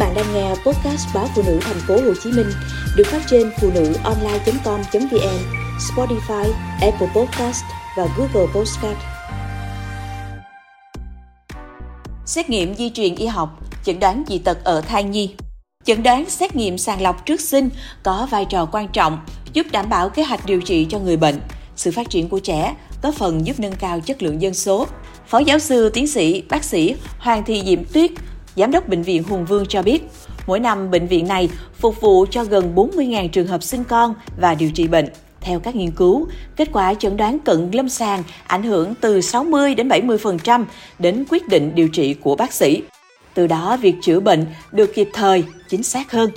bạn đang nghe podcast báo phụ nữ thành phố Hồ Chí Minh được phát trên phụ nữ online.com.vn, Spotify, Apple Podcast và Google Podcast. Xét nghiệm di truyền y học, chẩn đoán dị tật ở thai nhi. Chẩn đoán xét nghiệm sàng lọc trước sinh có vai trò quan trọng giúp đảm bảo kế hoạch điều trị cho người bệnh, sự phát triển của trẻ, có phần giúp nâng cao chất lượng dân số. Phó giáo sư, tiến sĩ, bác sĩ Hoàng Thị Diễm Tuyết, Giám đốc Bệnh viện Hùng Vương cho biết, mỗi năm bệnh viện này phục vụ cho gần 40.000 trường hợp sinh con và điều trị bệnh. Theo các nghiên cứu, kết quả chẩn đoán cận lâm sàng ảnh hưởng từ 60 đến 70% đến quyết định điều trị của bác sĩ. Từ đó, việc chữa bệnh được kịp thời, chính xác hơn.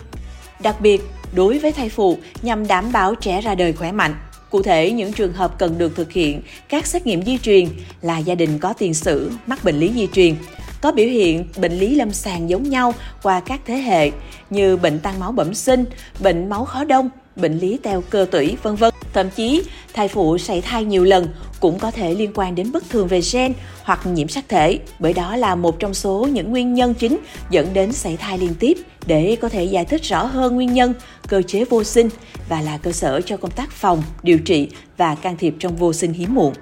Đặc biệt, đối với thai phụ nhằm đảm bảo trẻ ra đời khỏe mạnh. Cụ thể, những trường hợp cần được thực hiện các xét nghiệm di truyền là gia đình có tiền sử mắc bệnh lý di truyền, có biểu hiện bệnh lý lâm sàng giống nhau qua các thế hệ như bệnh tăng máu bẩm sinh, bệnh máu khó đông, bệnh lý teo cơ tủy, vân vân. Thậm chí, thai phụ sảy thai nhiều lần cũng có thể liên quan đến bất thường về gen hoặc nhiễm sắc thể, bởi đó là một trong số những nguyên nhân chính dẫn đến sảy thai liên tiếp để có thể giải thích rõ hơn nguyên nhân, cơ chế vô sinh và là cơ sở cho công tác phòng, điều trị và can thiệp trong vô sinh hiếm muộn.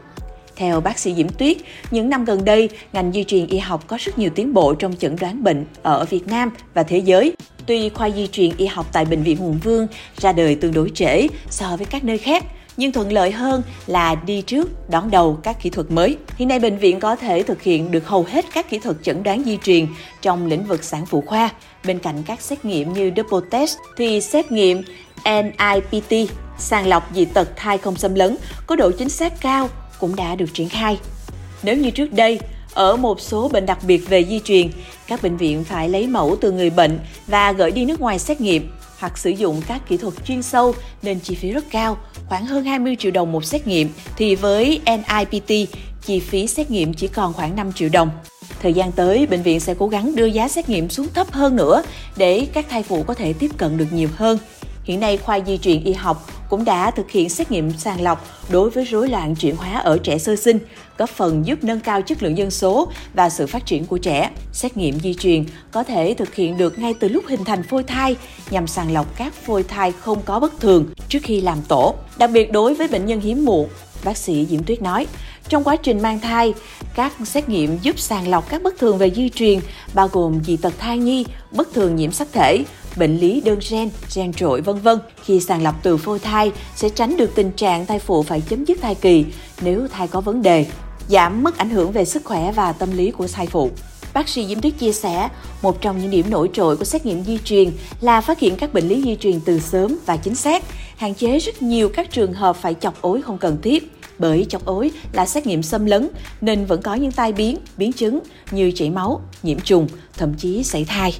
Theo bác sĩ Diễm Tuyết, những năm gần đây, ngành di truyền y học có rất nhiều tiến bộ trong chẩn đoán bệnh ở Việt Nam và thế giới. Tuy khoa di truyền y học tại Bệnh viện Hùng Vương ra đời tương đối trễ so với các nơi khác, nhưng thuận lợi hơn là đi trước đón đầu các kỹ thuật mới. Hiện nay bệnh viện có thể thực hiện được hầu hết các kỹ thuật chẩn đoán di truyền trong lĩnh vực sản phụ khoa. Bên cạnh các xét nghiệm như double test thì xét nghiệm NIPT, sàng lọc dị tật thai không xâm lấn, có độ chính xác cao cũng đã được triển khai. Nếu như trước đây, ở một số bệnh đặc biệt về di truyền, các bệnh viện phải lấy mẫu từ người bệnh và gửi đi nước ngoài xét nghiệm hoặc sử dụng các kỹ thuật chuyên sâu nên chi phí rất cao, khoảng hơn 20 triệu đồng một xét nghiệm, thì với NIPT, chi phí xét nghiệm chỉ còn khoảng 5 triệu đồng. Thời gian tới, bệnh viện sẽ cố gắng đưa giá xét nghiệm xuống thấp hơn nữa để các thai phụ có thể tiếp cận được nhiều hơn. Hiện nay, khoa di truyền y học cũng đã thực hiện xét nghiệm sàng lọc đối với rối loạn chuyển hóa ở trẻ sơ sinh, góp phần giúp nâng cao chất lượng dân số và sự phát triển của trẻ. Xét nghiệm di truyền có thể thực hiện được ngay từ lúc hình thành phôi thai nhằm sàng lọc các phôi thai không có bất thường trước khi làm tổ. Đặc biệt đối với bệnh nhân hiếm muộn, bác sĩ Diễm Tuyết nói, trong quá trình mang thai, các xét nghiệm giúp sàng lọc các bất thường về di truyền bao gồm dị tật thai nhi, bất thường nhiễm sắc thể, bệnh lý đơn gen, gen trội vân vân. Khi sàng lọc từ phôi thai sẽ tránh được tình trạng thai phụ phải chấm dứt thai kỳ nếu thai có vấn đề, giảm mức ảnh hưởng về sức khỏe và tâm lý của thai phụ. Bác sĩ Diễm Tuyết chia sẻ, một trong những điểm nổi trội của xét nghiệm di truyền là phát hiện các bệnh lý di truyền từ sớm và chính xác, hạn chế rất nhiều các trường hợp phải chọc ối không cần thiết. Bởi chọc ối là xét nghiệm xâm lấn nên vẫn có những tai biến, biến chứng như chảy máu, nhiễm trùng, thậm chí sảy thai.